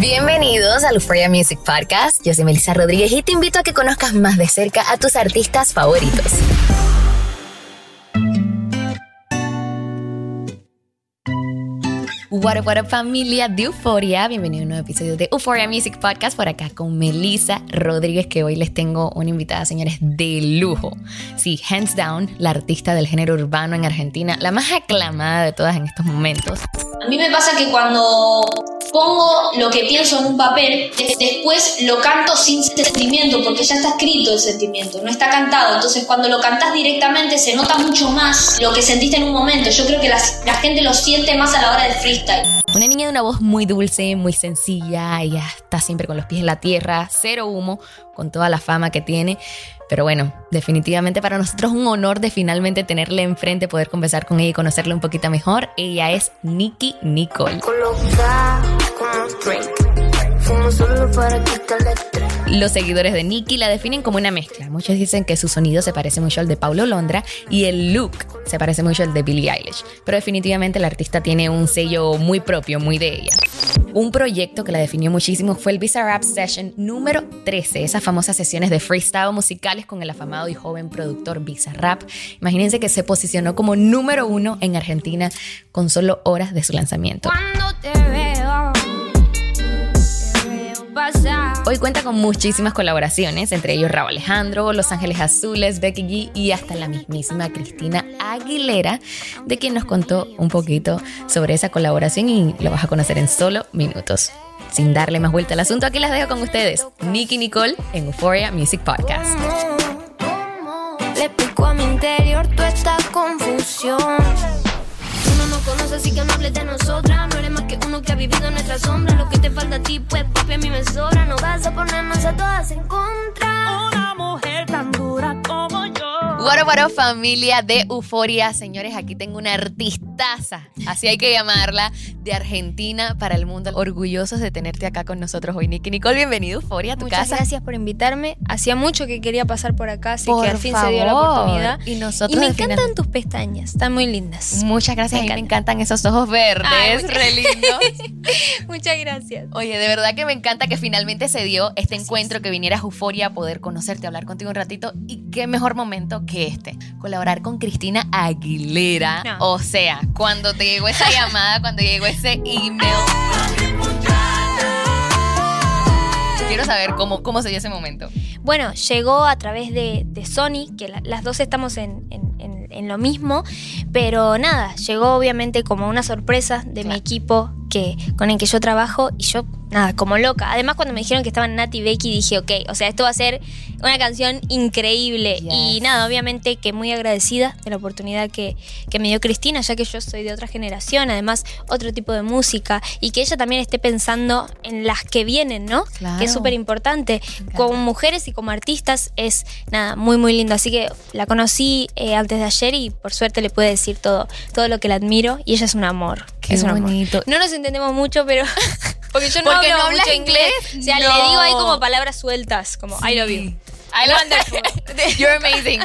Bienvenidos al Euphoria Music Podcast. Yo soy Melissa Rodríguez y te invito a que conozcas más de cerca a tus artistas favoritos. What up, what up, familia de Euphoria. Bienvenido a un nuevo episodio de Euphoria Music Podcast por acá con Melissa Rodríguez, que hoy les tengo una invitada, señores, de lujo. Sí, hands down, la artista del género urbano en Argentina, la más aclamada de todas en estos momentos. A mí me pasa que cuando pongo lo que pienso en un papel, de- después lo canto sin sentimiento, porque ya está escrito el sentimiento, no está cantado. Entonces cuando lo cantas directamente se nota mucho más lo que sentiste en un momento. Yo creo que las- la gente lo siente más a la hora del freestyle. Una niña de una voz muy dulce, muy sencilla, ella está siempre con los pies en la tierra, cero humo, con toda la fama que tiene. Pero bueno, definitivamente para nosotros es un honor de finalmente tenerla enfrente, poder conversar con ella y conocerla un poquito mejor. Ella es Nikki Nicole. Coloca como drink. Fumo solo para estrés. Los seguidores de Nicki la definen como una mezcla. Muchos dicen que su sonido se parece mucho al de Paulo Londra y el look se parece mucho al de Billie Eilish. Pero definitivamente la artista tiene un sello muy propio, muy de ella. Un proyecto que la definió muchísimo fue el Visa Rap Session número 13, esas famosas sesiones de freestyle musicales con el afamado y joven productor Visa Rap. Imagínense que se posicionó como número uno en Argentina con solo horas de su lanzamiento. Cuando te. Hoy cuenta con muchísimas colaboraciones, entre ellos Raúl Alejandro, Los Ángeles Azules, Becky G y hasta la mismísima Cristina Aguilera, de quien nos contó un poquito sobre esa colaboración y lo vas a conocer en solo minutos. Sin darle más vuelta al asunto, aquí las dejo con ustedes, Nicky Nicole en Euphoria Music Podcast. Le explico a mi interior toda esta confusión. Uno no conoce, así que no hables de nosotras. No eres más que uno que ha vivido en nuestra sombra. Lo que te falta a ti, pues, papi, a mí me sobra. No vas a ponernos a todas en contra. Una mujer tan dura como yo. What up, familia de Euforia. Señores, aquí tengo una artistaza, así hay que llamarla, de Argentina para el mundo. Orgullosos de tenerte acá con nosotros hoy, Nicky Nicole. Bienvenido, Euforia, a tu Muchas casa. gracias por invitarme. Hacía mucho que quería pasar por acá, así Por que al fin se dio la favor. oportunidad. Y nosotros me al encantan final- tus pestañas, están muy lindas. Muchas gracias, Me a mí me encanta. encantan esos ojos verdes, Ay, re lindos. Muchas gracias. Oye, de verdad que me encanta que finalmente se dio este encuentro, que vinieras a Euforia a poder conocerte, hablar contigo un ratito. Y qué mejor momento que este, colaborar con Cristina Aguilera. No. O sea, cuando te llegó esa llamada, cuando llegó ese email. Quiero saber cómo, cómo se dio ese momento. Bueno, llegó a través de, de Sony, que la- las dos estamos en, en- en- en lo mismo, pero nada, llegó obviamente como una sorpresa de mi equipo que, con el que yo trabajo y yo, nada, como loca. Además, cuando me dijeron que estaban Nati y Becky, dije, ok, o sea, esto va a ser una canción increíble. Y nada, obviamente que muy agradecida de la oportunidad que, que me dio Cristina, ya que yo soy de otra generación, además otro tipo de música, y que ella también esté pensando en las que vienen, ¿no? Claro. Que es súper importante. Como mujeres y como artistas es, nada, muy, muy lindo. Así que la conocí eh, antes de ayer y por suerte le pude decir todo, todo lo que la admiro, y ella es un amor. Qué es un amor. bonito. No nos entendemos mucho, pero... Porque yo no Porque hablo no mucho inglés. inglés. O sea, No. le digo ahí como palabras sueltas, como I love you. I love You're amazing.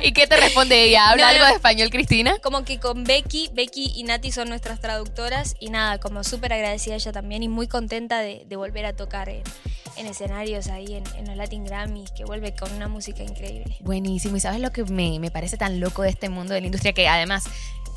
¿Y qué te responde ella? ¿Habla No, algo no. de español, Cristina? Como que con Becky, Becky y Nati son nuestras traductoras y nada, como súper agradecida ella también y muy contenta de, de volver a tocar en, en escenarios ahí en, en los Latin Grammys, que vuelve con una música increíble. Buenísimo. ¿Y sabes lo que me, me parece tan loco de este mundo de la industria? Que además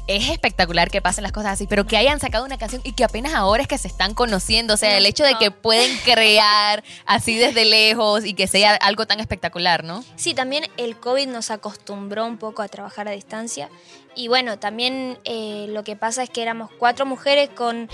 es espectacular que pasen las cosas así, pero que hayan sacado una canción y que apenas ahora es que se están conociendo, o sea, el hecho de que pueden crear así desde lejos y que sea algo tan espectacular, ¿no? Sí, también el COVID nos acostumbró un poco a trabajar a distancia y bueno, también eh, lo que pasa es que éramos cuatro mujeres con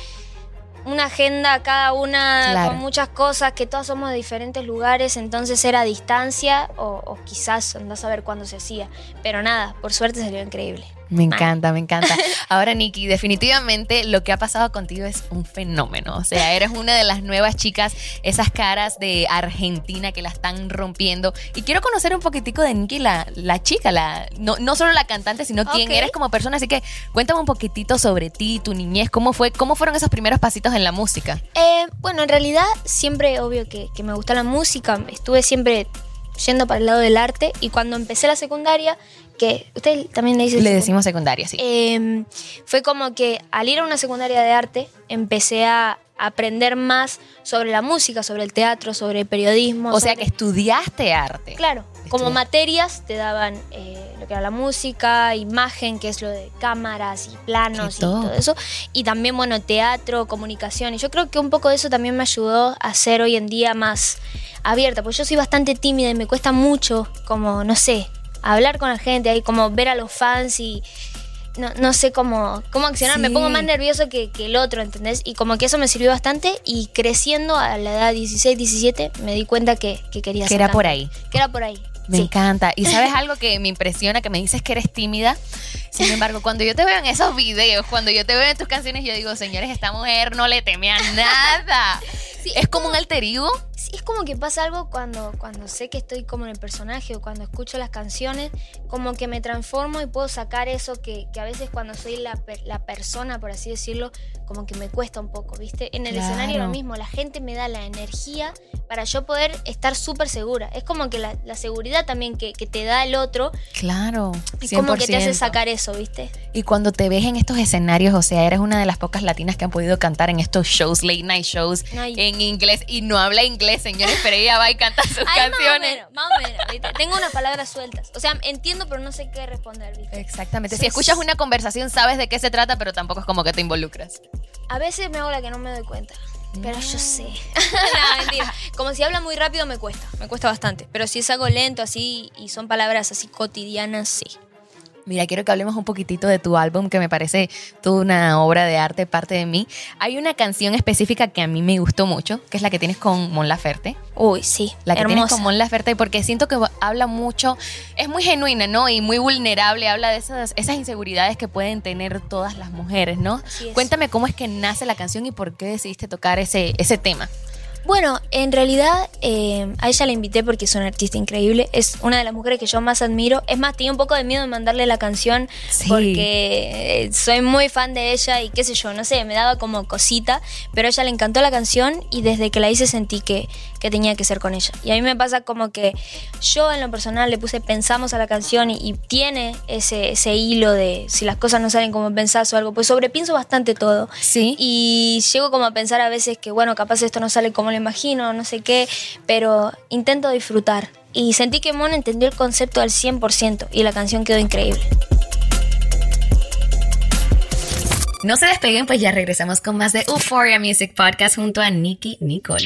una agenda cada una Claro. con muchas cosas, que todas somos de diferentes lugares, entonces era a distancia o, o quizás andás a ver cuándo se hacía. Pero nada, por suerte salió increíble. Me encanta, me encanta. Ahora, Nikki, definitivamente lo que ha pasado contigo es un fenómeno. O sea, eres una de las nuevas chicas, esas caras de Argentina que la están rompiendo. Y quiero conocer un poquitico de Nikki, la, la chica, la, no, no solo la cantante, sino quién eres como persona. Así que cuéntame un poquitito sobre ti, tu niñez, cómo fue, cómo fueron esos primeros pasitos en la música. Eh, bueno, en realidad siempre, obvio que, que me gusta la música, estuve siempre yendo para el lado del arte y cuando empecé la secundaria, que usted también le dice... Le decimos secundaria, sí. Eh, fue como que al ir a una secundaria de arte empecé a aprender más sobre la música, sobre el teatro, sobre el periodismo. o sea que estudiaste arte. Claro, como materias te daban eh, lo que era la música, imagen, que es lo de cámaras y planos y todo eso. Y también, bueno, teatro, comunicación. Y yo creo que un poco de eso también me ayudó a ser hoy en día más abierta, porque yo soy bastante tímida y me cuesta mucho, como, no sé, hablar con la gente, ahí como ver a los fans y... No, no sé cómo, cómo accionar, me pongo más nervioso que, que el otro, ¿entendés? Y como que eso me sirvió bastante y creciendo a la edad 16, 17 me di cuenta que, que quería Que era por ahí. Que era por ahí. Me sí. encanta. Y sabes algo que me impresiona, que me dices que eres tímida. Sin embargo, cuando yo te veo en esos videos, cuando yo te veo en tus canciones, yo digo, señores, esta mujer no le teme a nada. Sí, es como un alter ego. Sí, es como que pasa algo cuando, cuando sé que estoy como en el personaje o cuando escucho las canciones, como que me transformo y puedo sacar eso que, que a veces cuando soy la, la persona, por así decirlo, como que me cuesta un poco, ¿viste? En el Claro. escenario lo mismo, la gente me da la energía para yo poder estar súper segura. Es como que la, la seguridad también que, que te da el otro, Claro. es como que te hace 100%. sacar eso, ¿viste? Y cuando te ves en estos escenarios, o sea, eres una de las pocas latinas que han podido cantar en estos shows, late night shows, Ay. en inglés. Y no habla inglés, señores, pero ella va y canta sus Ay, más o canciones. menos, más o menos, ¿viste? Tengo unas palabras sueltas. O sea, entiendo, pero no sé qué responder, ¿viste? Exactamente. Sí, Si escuchas una conversación, sabes de qué se trata, pero tampoco es como que te involucras. A veces me hago la que no me doy cuenta. Pero yo sé. no, mentira. Como si habla muy rápido me cuesta. Me cuesta bastante. Pero si es algo lento así y son palabras así cotidianas, sí. Mira, quiero que hablemos un poquitito de tu álbum, que me parece toda una obra de arte, parte de mí. Hay una canción específica que a mí me gustó mucho, que es la que tienes con Mon Laferte. Uy, sí. La que tienes hermosa. con Mon Laferte, porque siento que habla mucho, es muy genuina, ¿no? Y muy vulnerable, habla de esas, esas inseguridades que pueden tener todas las mujeres, ¿no? Cuéntame cómo es que nace la canción y por qué decidiste tocar ese, ese tema. Bueno, en realidad eh, a ella la invité porque es una artista increíble. Es una de las mujeres que yo más admiro. Es más, tenía un poco de miedo de mandarle la canción Sí. porque eh, soy muy fan de ella y qué sé yo, no sé, me daba como cosita. Pero a ella le encantó la canción y desde que la hice sentí que, que tenía que ser con ella. Y a mí me pasa como que yo en lo personal le puse pensamos a la canción y, y tiene ese, ese hilo de si las cosas no salen como pensás o algo. Pues sobrepienso bastante todo. Sí. Y llego como a pensar a veces que, bueno, capaz esto no sale como lo imagino, no sé qué, pero intento disfrutar. Y sentí que Mon entendió el concepto al 100% y la canción quedó increíble. No se despeguen, pues ya regresamos con más de Euphoria Music Podcast junto a Nicky Nicole.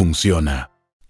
funciona.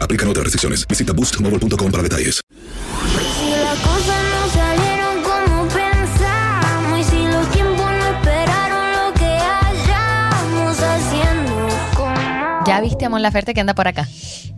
Aplican otras restricciones. Visita boostmobile.com para detalles. Si las cosas no salieron como pensamos y si los tiempos no esperaron lo que hayamos haciendo como ¿Ya viste a Mon Laferte que anda por acá?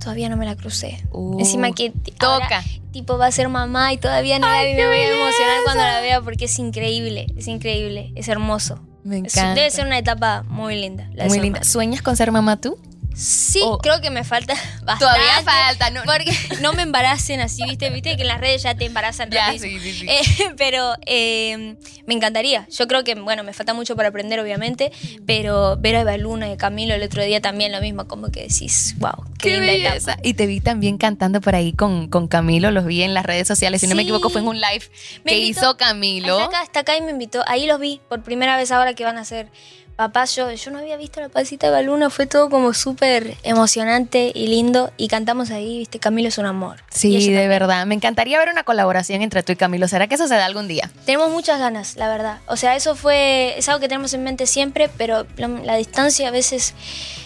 Todavía no me la crucé. Uh, Encima que toca. ahora, tipo va a ser mamá y todavía no la vi, me voy a emocionar cuando la vea porque es increíble, es increíble, es hermoso. Me encanta. debe ser una etapa muy linda. la Muy linda. mamá. ¿Sueñas con ser mamá tú? Sí, Oh. creo que me falta bastante. Todavía falta, no- Porque no me embaracen así, ¿viste? Viste que en las redes ya te embarazan Ya, sí, sí, sí. Eh, pero eh, me encantaría. Yo creo que, bueno, me falta mucho para aprender, obviamente, pero ver a Eva Luna y a Camilo el otro día también lo mismo, como que decís, wow, qué, Qué linda belleza. etapa. Y te vi también cantando por ahí con, con Camilo, los vi en las redes sociales, si no me equivoco fue en un live Me que invitó- hizo Camilo. Está acá, acá y me invitó. Ahí los vi por primera vez ahora que van a ser papás. Yo, yo no había visto la pasita de Baluna, fue todo como súper emocionante y lindo. Y cantamos ahí, viste, Camilo es un amor. Sí, de verdad. Me encantaría ver una colaboración entre tú y Camilo. ¿Será que eso se da algún día? Tenemos muchas ganas, la verdad. O sea, eso fue, es algo que tenemos en mente siempre, pero la, la distancia a veces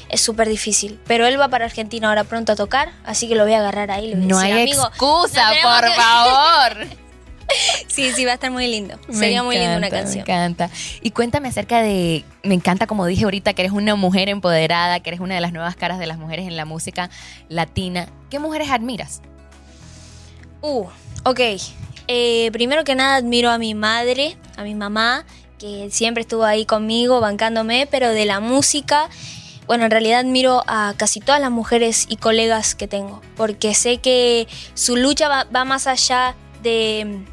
es súper difícil. Pero él va para Argentina ahora pronto a tocar, así que lo voy a agarrar ahí. voy a No decir, hay "Amigo, excusa, por que-". favor. sí, sí, va a estar muy lindo. Me Sería muy linda una canción. Me encanta. Y cuéntame acerca de, me encanta como dije ahorita, que eres una mujer empoderada, que eres una de las nuevas caras de las mujeres en la música latina. ¿Qué mujeres admiras? Uh, ok. Eh, primero que nada admiro a mi madre, a mi mamá, que siempre estuvo ahí conmigo, bancándome, pero de la música, bueno, en realidad admiro a casi todas las mujeres y colegas que tengo, porque sé que su lucha va, va más allá de,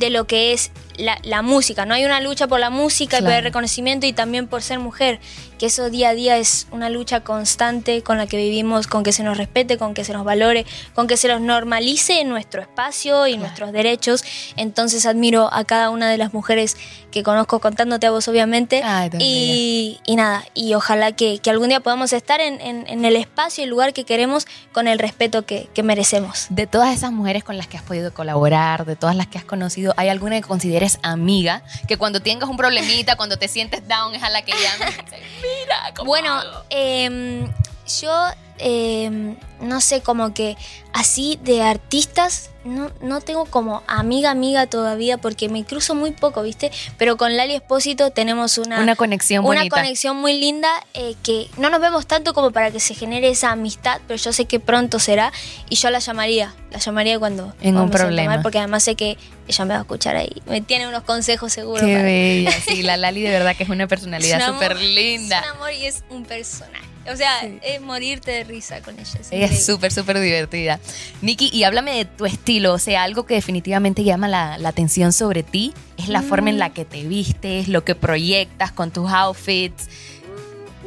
de lo que es la, la música. No hay una lucha por la música y por el reconocimiento y también por ser mujer, que eso día a día es una lucha constante con la que vivimos, con que se nos respete, con que se nos valore, con que se nos normalice nuestro espacio y nuestros derechos. Entonces admiro a cada una de las mujeres que conozco contándote a vos obviamente. Ay, y, y nada, y ojalá que, que algún día podamos estar en, en- en el espacio y lugar que queremos con el respeto que, que merecemos. De todas esas mujeres con las que has podido colaborar, de todas las que has conocido, ¿hay alguna que consideres amiga? Que cuando tengas un problemita, cuando te sientes down, es a la que llamas. Mira, ¿cómo Bueno, hago?". em, yo em, no sé, como que así de artistas no, no tengo como amiga amiga todavía porque me cruzo muy poco, ¿viste? Pero con Lali Espósito tenemos una, Una conexión una bonita. conexión muy linda eh, que no nos vemos tanto como para que se genere esa amistad, pero yo sé que pronto será y yo la llamaría, la llamaría cuando En un vamos a tomar, problema. porque además sé que ella me va a escuchar ahí, me tiene unos consejos seguros. Qué para- bella. Sí, la Lali de verdad que es una personalidad súper linda. Es un amor y es un personaje. O sea, es morirte de risa con ella. Es Ella es increíble. súper, súper divertida. Nikki, y háblame de tu estilo, o sea, algo que definitivamente llama la, la atención sobre ti es la forma en la que te vistes, lo que proyectas con tus outfits.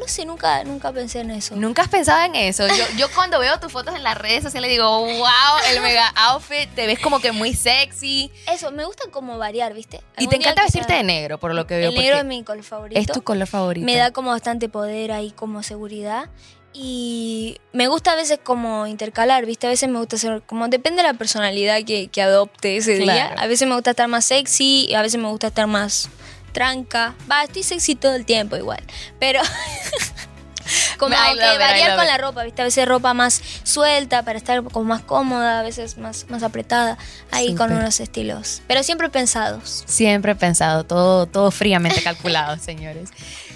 No sé, nunca, nunca pensé en eso. ¿Nunca has pensado en eso? Yo, yo cuando veo tus fotos en las redes sociales digo, wow, el mega outfit, te ves como que muy sexy. Eso, me gusta como variar, ¿viste? Y te encanta vestirte de negro, por lo que veo. El negro es mi color favorito. es tu color favorito. Me da como bastante poder ahí, como seguridad. Y me gusta a veces como intercalar, ¿viste? A veces me gusta ser como, depende de la personalidad que, que adopte ese día. A veces me gusta estar más sexy, a veces me gusta estar más tranca. Va, estoy sexy todo el tiempo igual. Pero como que variar con la ropa, ¿viste? A veces ropa más suelta para estar como más cómoda, a veces más, más apretada. Ahí con unos estilos. Pero siempre pensados. Siempre pensado, todo, todo fríamente calculado, señores.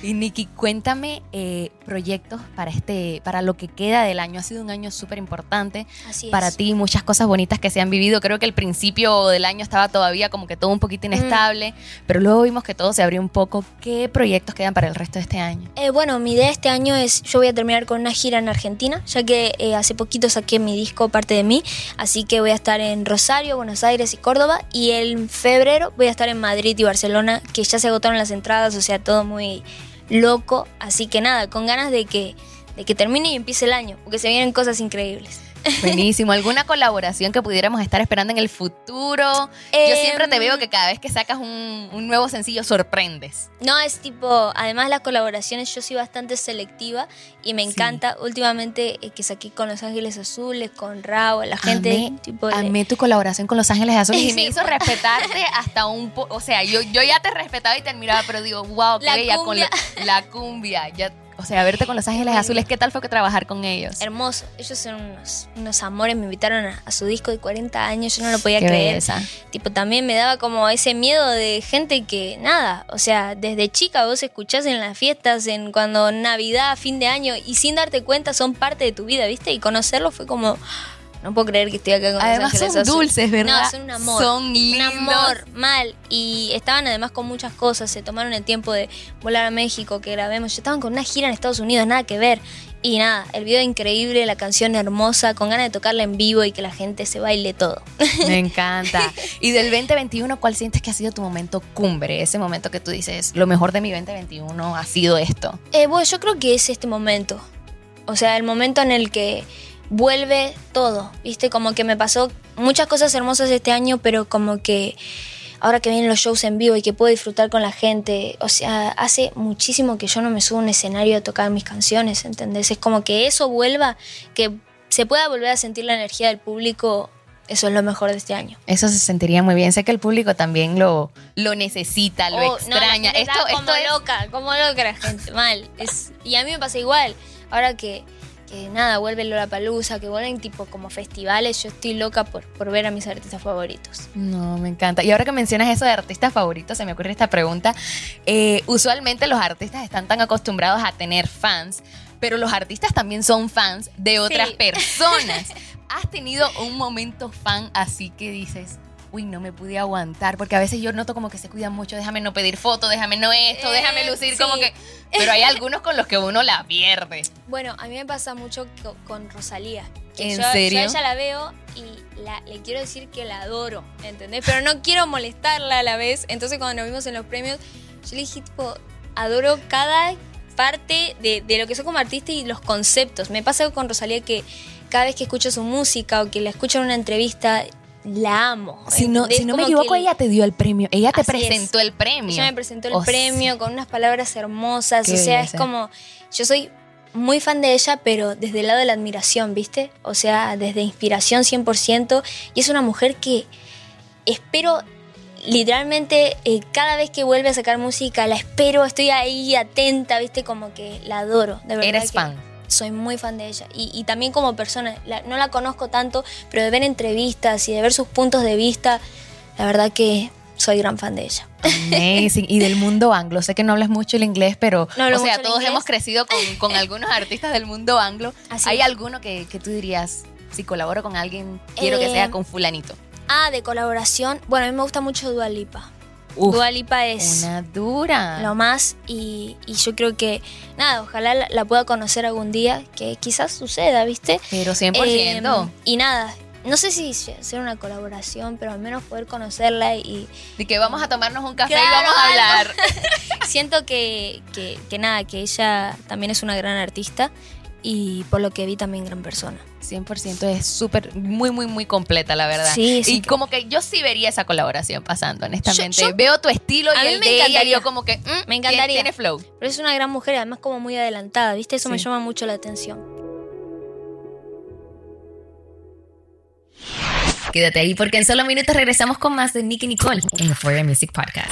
Y Nikki, cuéntame eh, proyectos para este, para lo que queda del año. Ha sido un año súper importante para ti, muchas cosas bonitas que se han vivido. Creo que el principio del año estaba todavía como que todo un poquito inestable, pero luego vimos que todo se abrió un poco. ¿Qué proyectos quedan para el resto de este año? Eh, bueno, mi idea este año es, yo voy a terminar con una gira en Argentina, ya que eh, hace poquito saqué mi disco Parte de mí, así que voy a estar en Rosario, Buenos Aires y Córdoba, y en febrero voy a estar en Madrid y Barcelona, que ya se agotaron las entradas, o sea, todo muy loco, así que nada, con ganas de que, de que termine y empiece el año, porque se vienen cosas increíbles. Buenísimo. ¿Alguna colaboración que pudiéramos estar esperando en el futuro? Yo Em, siempre te veo que cada vez que sacas un, un nuevo sencillo sorprendes. No, es tipo, además las colaboraciones yo soy bastante selectiva y me Sí. encanta últimamente eh, que saqué con Los Ángeles Azules, con Rao, la gente Amé, tipo... amé tu colaboración con Los Ángeles Azules y me Sí. hizo respetarte hasta un poco. O sea, yo, yo ya te respetaba y te admiraba, pero digo, wow, qué La bella con cumbia. la, la cumbia. Ya, sea, verte con Los Ángeles Azules, ¿qué tal fue que trabajar con ellos? Hermoso, ellos son unos, unos amores, me invitaron a, a su disco de 40 años, yo no lo podía Qué creer. belleza. Tipo, también me daba como ese miedo de gente que, nada, o sea, desde chica vos escuchás en las fiestas, en cuando Navidad, fin de año, y sin darte cuenta son parte de tu vida, ¿viste? Y conocerlos fue como, no puedo creer que estoy acá con Además Los Ángeles son dulces, ¿verdad? No, son un amor. Son Un lindos. amor, mal. Y estaban además con muchas cosas, se tomaron el tiempo de volar a México, que grabemos. Yo estaban con una gira en Estados Unidos, nada que ver. Y nada, el video increíble, la canción hermosa, con ganas de tocarla en vivo y que la gente se baile todo. Me encanta. Y del 2021, ¿cuál sientes que ha sido tu momento cumbre? Ese momento que tú dices, lo mejor de mi 2021 ha sido esto. Eh, bueno, yo creo que es este momento. O sea, el momento en el que vuelve todo. ¿Viste? Como que me pasó muchas cosas hermosas este año, pero como que ahora que vienen los shows en vivo y que puedo disfrutar con la gente. O sea, hace muchísimo que yo no me subo a un escenario a tocar mis canciones, ¿entendés? Es como que eso vuelva, que se pueda volver a sentir la energía del público. Eso es lo mejor de este año. Eso se sentiría muy bien. Sé que el público también lo, lo necesita, lo Oh, extraña. esto, como esto es- loca, como loca la gente, mal. Es, y a mí me pasa igual. Ahora que, que nada, vuelve Lollapalooza, que vuelven tipo como festivales, yo estoy loca por, por ver a mis artistas favoritos. No, me encanta. Y ahora que mencionas eso de artistas favoritos, se me ocurre esta pregunta. Eh, usualmente los artistas están tan acostumbrados a tener fans, pero los artistas también son fans de otras Sí. personas. ¿Has tenido un momento fan así que dices, uy, no me pude aguantar? Porque a veces yo noto como que se cuidan mucho, déjame no pedir foto, déjame no esto, Eh, déjame lucir, sí. como que... Pero hay algunos con los que uno la pierde. Bueno, a mí me pasa mucho co- con Rosalía. que ¿En yo, serio? Yo a ella la veo y la- le quiero decir que la adoro, ¿entendés? Pero no quiero molestarla a la vez. Entonces cuando nos vimos en los premios, yo le dije, tipo, adoro cada parte de, de lo que soy como artista y los conceptos. Me pasa con Rosalía que cada vez que escucho su música o que la escucho en una entrevista, la amo. Si no, si no me equivoco, ella te dio el premio. Ella te es. presentó el premio. ella me presentó el Oh, premio con unas palabras hermosas. Qué o sea, belleza. es como. Yo soy muy fan de ella, pero desde el lado de la admiración, ¿viste? O sea, desde inspiración 100%. Y es una mujer que espero. Literalmente, eh, cada vez que vuelve a sacar música, la espero, estoy ahí atenta, ¿viste? Como que la adoro, de verdad. Eres que fan. Soy muy fan de ella. Y, y también como persona, la- no la conozco tanto, pero de ver entrevistas y de ver sus puntos de vista, la verdad que soy gran fan de ella. Amazing. Y del mundo anglo. Sé que no hablas mucho el inglés, pero No o sea, todos hemos crecido con, con algunos artistas del mundo anglo. Así ¿Hay es. alguno que, que tú dirías, si colaboro con alguien, quiero que Eh, sea con fulanito? Ah, de colaboración. Bueno, a mí me gusta mucho Dua Lipa. Uf, Dua Lipa es Una dura. lo más y, y yo creo que, nada, ojalá la, la pueda conocer algún día, que quizás suceda, ¿viste? Pero 100%. Eh, y nada, no sé si hacer una colaboración, pero al menos poder conocerla y de que vamos a tomarnos un café y vamos a hablar. siento que, que, que nada, que ella también es una gran artista y por lo que vi también gran persona. 100% es súper, muy, muy, muy completa, la verdad. Sí, sí Y que- como que yo sí vería esa colaboración pasando, honestamente. Yo- yo- Veo tu estilo y A mí el me de ella y encantaría. yo como que... mm, Me encantaría. Tiene, tiene flow. Pero es una gran mujer y además como muy adelantada, ¿viste? Eso me llama mucho la atención. Quédate ahí porque en solo minutos regresamos con más de Nicky Nicole en Euphoria Music Podcast.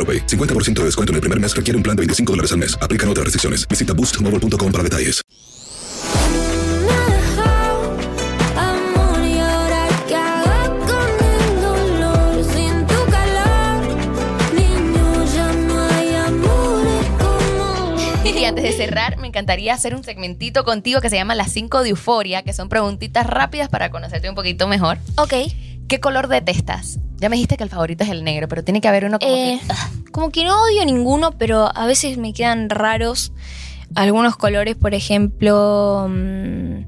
AroPay. 50% de descuento en el primer mes requiere un plan de 25 dólares al mes. Aplican otras restricciones. Visita boostmobile.com para detalles. Y antes de cerrar, me encantaría hacer un segmentito contigo que se llama Las 5 de Euforia, que son preguntitas rápidas para conocerte un poquito mejor. Ok. ¿Qué color detestas? Ya me dijiste que el favorito es el negro, pero tiene que haber uno como Eh, que... ah, Como que no odio ninguno, pero a veces me quedan raros algunos colores, por ejemplo, mm,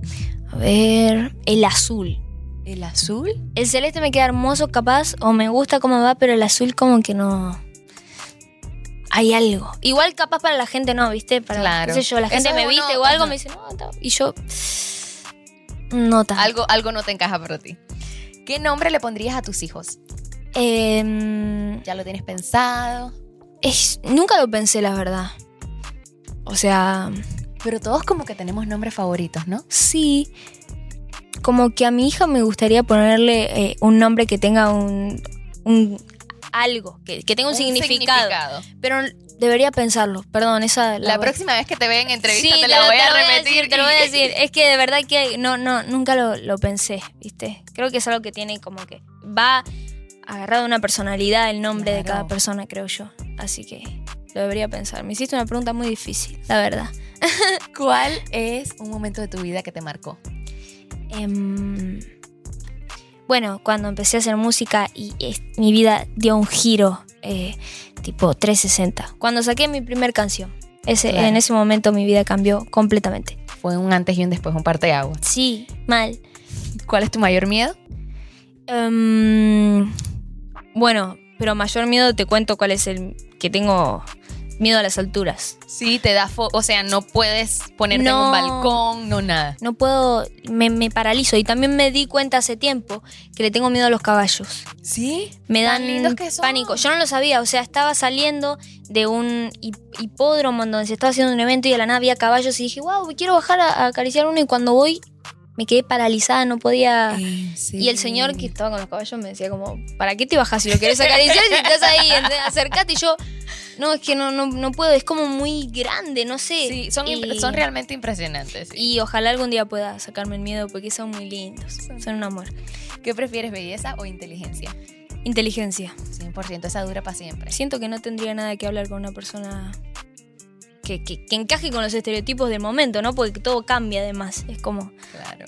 a ver, el azul. ¿El azul? El celeste me queda hermoso, capaz, o me gusta cómo va, pero el azul como que no... Hay algo. Igual capaz para la gente no, ¿viste? Para, Claro. qué sé yo, la gente me viste o algo, me dice, no, y yo... No tanto. Algo, algo no te encaja para ti. ¿Qué nombre le pondrías a tus hijos? Em, ¿Ya lo tienes pensado? es, nunca lo pensé, la verdad. O sea, Pero todos como que tenemos nombres favoritos, ¿no? sí. Como que a mi hija me gustaría ponerle eh, un nombre que tenga un, un algo, que, que tenga un, significado. Pero debería pensarlo. Perdón, esa La, próxima vez que te vea en entrevista Sí, te la voy a repetir. decir, te lo voy a y- decir. Es que de verdad que no, no, nunca lo, lo pensé, ¿viste? Creo que es algo que tiene como que va agarrado una personalidad el nombre de cada persona, creo yo. Así que lo debería pensar. Me hiciste una pregunta muy difícil, la verdad. ¿Cuál es un momento de tu vida que te marcó? Em, bueno, cuando empecé a hacer música y es- mi vida dio un giro eh, tipo 360. Cuando saqué mi primer canción. Ese, Claro. En ese momento mi vida cambió completamente. Fue un antes y un después, un parte de agua. Sí, mal. ¿Cuál es tu mayor miedo? Em, bueno, pero mayor miedo te cuento cuál es el que tengo miedo a las alturas. Sí, te da fo o sea, no puedes ponerte en un balcón, no nada. No puedo, me, me paralizo. Y también me di cuenta hace tiempo que le tengo miedo a los caballos. ¿Sí? Me dan que pánico. Yo no lo sabía, o sea, estaba saliendo de un hip- hipódromo en donde se estaba haciendo un evento y de la nada había caballos y dije, wow, quiero bajar a, a acariciar uno y cuando voy me quedé paralizada, no podía... Y el señor que estaba con los caballos me decía como, ¿para qué te bajas si lo querés acariciar si estás ahí? Acercate y yo, no, es que no, no, no puedo, es como muy grande, no sé. Sí, son, Y- son realmente impresionantes. sí. Y ojalá algún día pueda sacarme el miedo porque son muy lindos, son un amor. ¿Qué prefieres, belleza o inteligencia? Inteligencia. 100%, esa dura para siempre. Siento que no tendría nada que hablar con una persona que, que- que encaje con los estereotipos del momento, ¿no? Porque todo cambia además. Es como. Claro.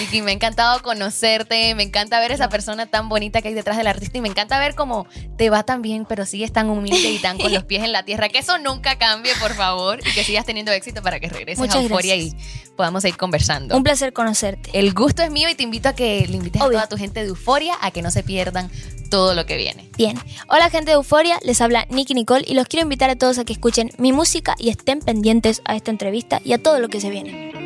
Vicky, me ha encantado conocerte, me encanta ver esa persona tan bonita que hay detrás del artista y me encanta ver cómo te va tan bien, pero sigues tan humilde y tan con los pies en la tierra. Que eso nunca cambie, por favor, y que sigas teniendo éxito para que regreses Muchas a Euforia y podamos seguir conversando. Un placer conocerte. El gusto es mío y te invito a que le invites a toda tu gente de Euforia a que no se pierdan todo lo que viene. Bien. Hola gente de Euforia, les habla Nicky Nicole y los quiero invitar a todos a que escuchen mi música y estén pendientes a esta entrevista y a todo lo que se viene.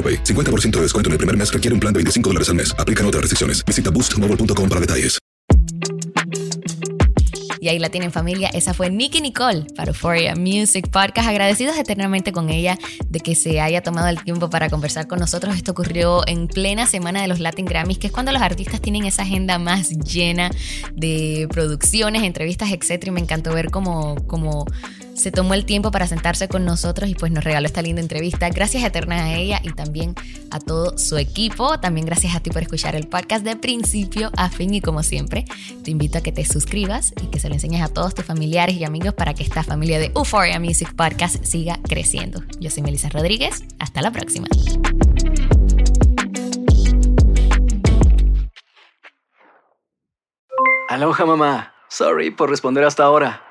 AroPay. 50% de descuento en el primer mes requiere un plan de 25 dólares al mes. Aplican otras restricciones. Visita boostmobile.com para detalles. Y ahí la tienen familia, esa fue Nicky Nicole para Euphoria Music Podcast. Agradecidos eternamente con ella de que se haya tomado el tiempo para conversar con nosotros. Esto ocurrió en plena semana de los Latin Grammys, que es cuando los artistas tienen esa agenda más llena de producciones, entrevistas, etc. Y me encantó ver cómo, cómo se tomó el tiempo para sentarse con nosotros y pues nos regaló esta linda entrevista. Gracias eternas a ella y también a todo su equipo. También gracias a ti por escuchar el podcast de principio a fin y como siempre, te invito a que te suscribas y que se lo enseñes a todos tus familiares y amigos para que esta familia de Euphoria Music Podcast siga creciendo. Yo soy Melissa Rodríguez. Hasta la próxima. Aloha mamá. Sorry por responder hasta ahora.